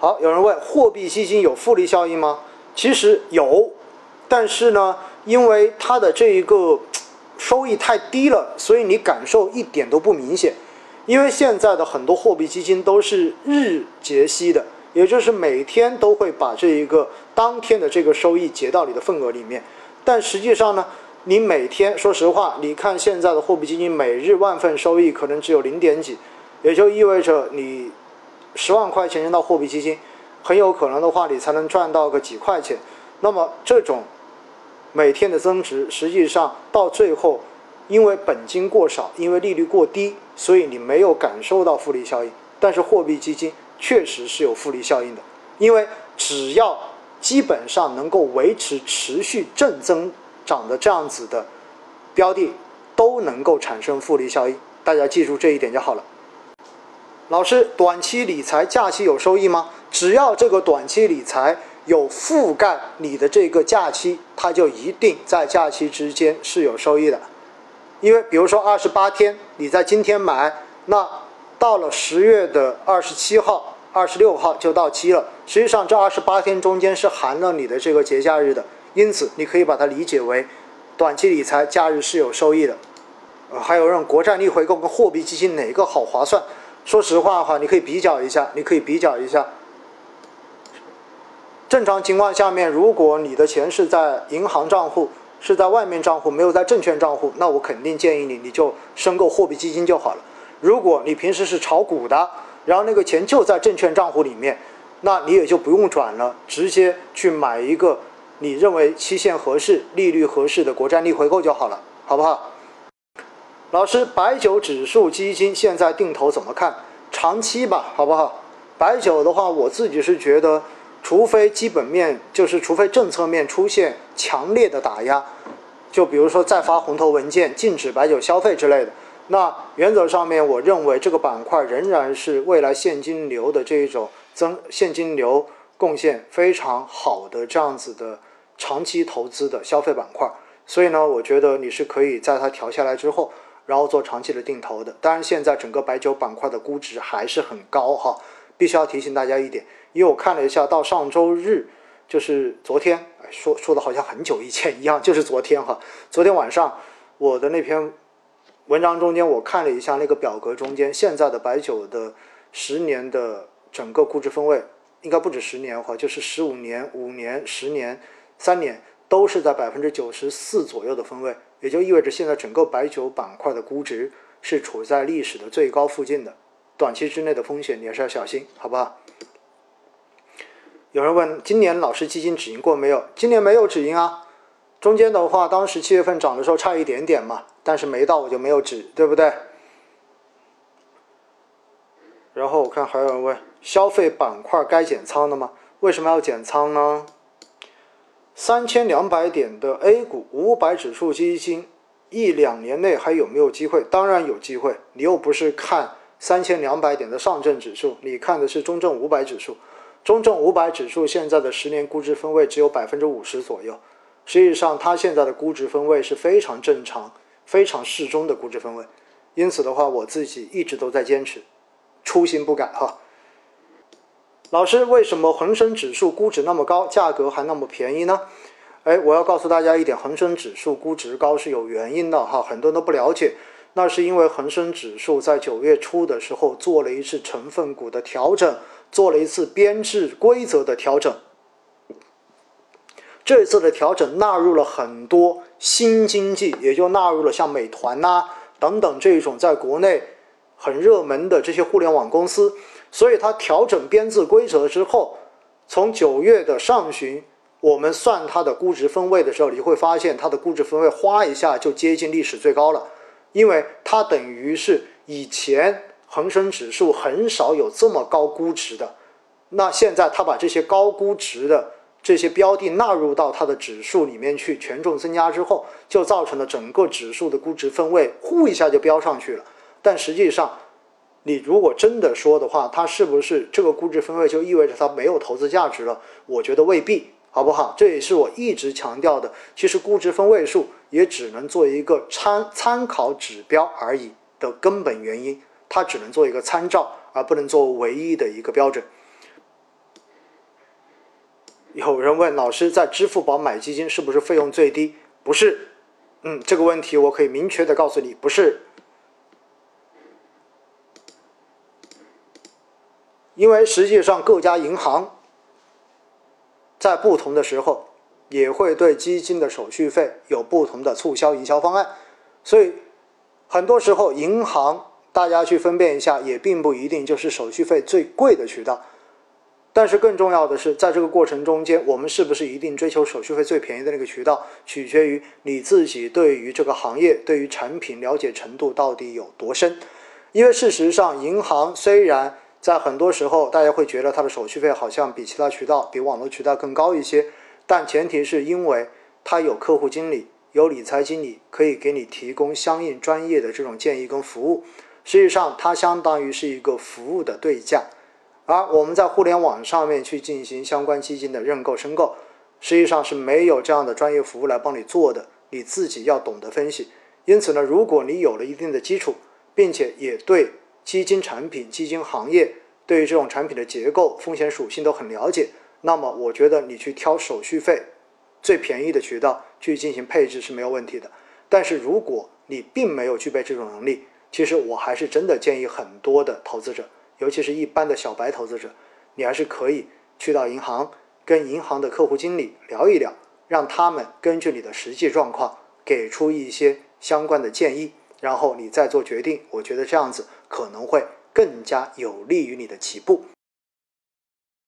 好，有人问货币基金有复利效应吗？其实有，但是呢，因为它的这一个收益太低了，所以你感受一点都不明显。因为现在的很多货币基金都是日结息的，也就是每天都会把这一个当天的这个收益结到你的份额里面。但实际上呢，你每天说实话，你看现在的货币基金每日万份收益可能只有零点几，也就意味着你十万块钱扔到货币基金，很有可能的话你才能赚到个几块钱。那么这种每天的增值，实际上到最后，因为本金过少，因为利率过低。所以你没有感受到复利效应，但是货币基金确实是有复利效应的，因为只要基本上能够维持持续正增长的这样子的标的，都能够产生复利效应。大家记住这一点就好了。老师，短期理财假期有收益吗？只要这个短期理财有覆盖你的这个假期，它就一定在假期之间是有收益的。因为比如说二十八天，你在今天买，那到了十月的二十七号、二十六号就到期了。实际上这二十八天中间是含了你的这个节假日的，因此你可以把它理解为短期理财假日是有收益的。呃，还有让国债逆回购跟货币基金哪个好划算？说实话哈，你可以比较一下，你可以比较一下。正常情况下面，如果你的钱是在银行账户。是在外面账户，没有在证券账户，那我肯定建议你，你就申购货币基金就好了。如果你平时是炒股的，然后那个钱就在证券账户里面，那你也就不用转了，直接去买一个你认为期限合适、利率合适的国债逆回购就好了，好不好？老师，白酒指数基金现在定投怎么看？长期吧，好不好？白酒的话，我自己是觉得。除非基本面就是，除非政策面出现强烈的打压，就比如说再发红头文件禁止白酒消费之类的，那原则上面我认为这个板块仍然是未来现金流的这一种增现金流贡献非常好的这样子的长期投资的消费板块，所以呢，我觉得你是可以在它调下来之后，然后做长期的定投的。当然，现在整个白酒板块的估值还是很高哈，必须要提醒大家一点。因为我看了一下，到上周日，就是昨天，说说的好像很久以前一样，就是昨天哈。昨天晚上我的那篇文章中间，我看了一下那个表格中间，现在的白酒的十年的整个估值分位，应该不止十年哈，就是十五年、五年、十年、三年，都是在百分之九十四左右的分位，也就意味着现在整个白酒板块的估值是处在历史的最高附近的，短期之内的风险你还是要小心，好不好？有人问今年老师基金止盈过没有？今年没有止盈啊，中间的话，当时七月份涨的时候差一点点嘛，但是没到我就没有止，对不对？然后我看还有人问消费板块该减仓的吗？为什么要减仓呢？三千两百点的 A 股五百指数基金，一两年内还有没有机会？当然有机会，你又不是看三千两百点的上证指数，你看的是中证五百指数。中证五百指数现在的十年估值分位只有百分之五十左右，实际上它现在的估值分位是非常正常、非常适中的估值分位。因此的话，我自己一直都在坚持，初心不改哈。老师，为什么恒生指数估值那么高，价格还那么便宜呢？哎，我要告诉大家一点，恒生指数估值高是有原因的哈，很多人都不了解。那是因为恒生指数在九月初的时候做了一次成分股的调整。做了一次编制规则的调整，这次的调整纳入了很多新经济，也就纳入了像美团呐等等这种在国内很热门的这些互联网公司。所以它调整编制规则之后，从九月的上旬，我们算它的估值分位的时候，你会发现它的估值分位哗一下就接近历史最高了，因为它等于是以前。恒生指数很少有这么高估值的，那现在他把这些高估值的这些标的纳入到它的指数里面去，权重增加之后，就造成了整个指数的估值分位呼一下就飙上去了。但实际上，你如果真的说的话，它是不是这个估值分位就意味着它没有投资价值了？我觉得未必，好不好？这也是我一直强调的。其实估值分位数也只能做一个参参考指标而已的根本原因。它只能做一个参照，而不能做唯一的一个标准。有人问老师，在支付宝买基金是不是费用最低？不是，嗯，这个问题我可以明确的告诉你，不是。因为实际上各家银行在不同的时候也会对基金的手续费有不同的促销营销方案，所以很多时候银行大家去分辨一下，也并不一定就是手续费最贵的渠道。但是更重要的是，在这个过程中间，我们是不是一定追求手续费最便宜的那个渠道，取决于你自己对于这个行业、对于产品了解程度到底有多深。因为事实上，银行虽然在很多时候大家会觉得它的手续费好像比其他渠道、比网络渠道更高一些，但前提是因为它有客户经理、有理财经理可以给你提供相应专业的这种建议跟服务。实际上，它相当于是一个服务的对价。而我们在互联网上面去进行相关基金的认购、申购，实际上是没有这样的专业服务来帮你做的，你自己要懂得分析。因此呢，如果你有了一定的基础，并且也对基金产品、基金行业对于这种产品的结构、风险属性都很了解，那么我觉得你去挑手续费最便宜的渠道去进行配置是没有问题的。但是如果你并没有具备这种能力，其实我还是真的建议很多的投资者。尤其是一般的小白投资者，你还是可以去到银行，跟银行的客户经理聊一聊，让他们根据你的实际状况给出一些相关的建议，然后你再做决定。我觉得这样子可能会更加有利于你的起步。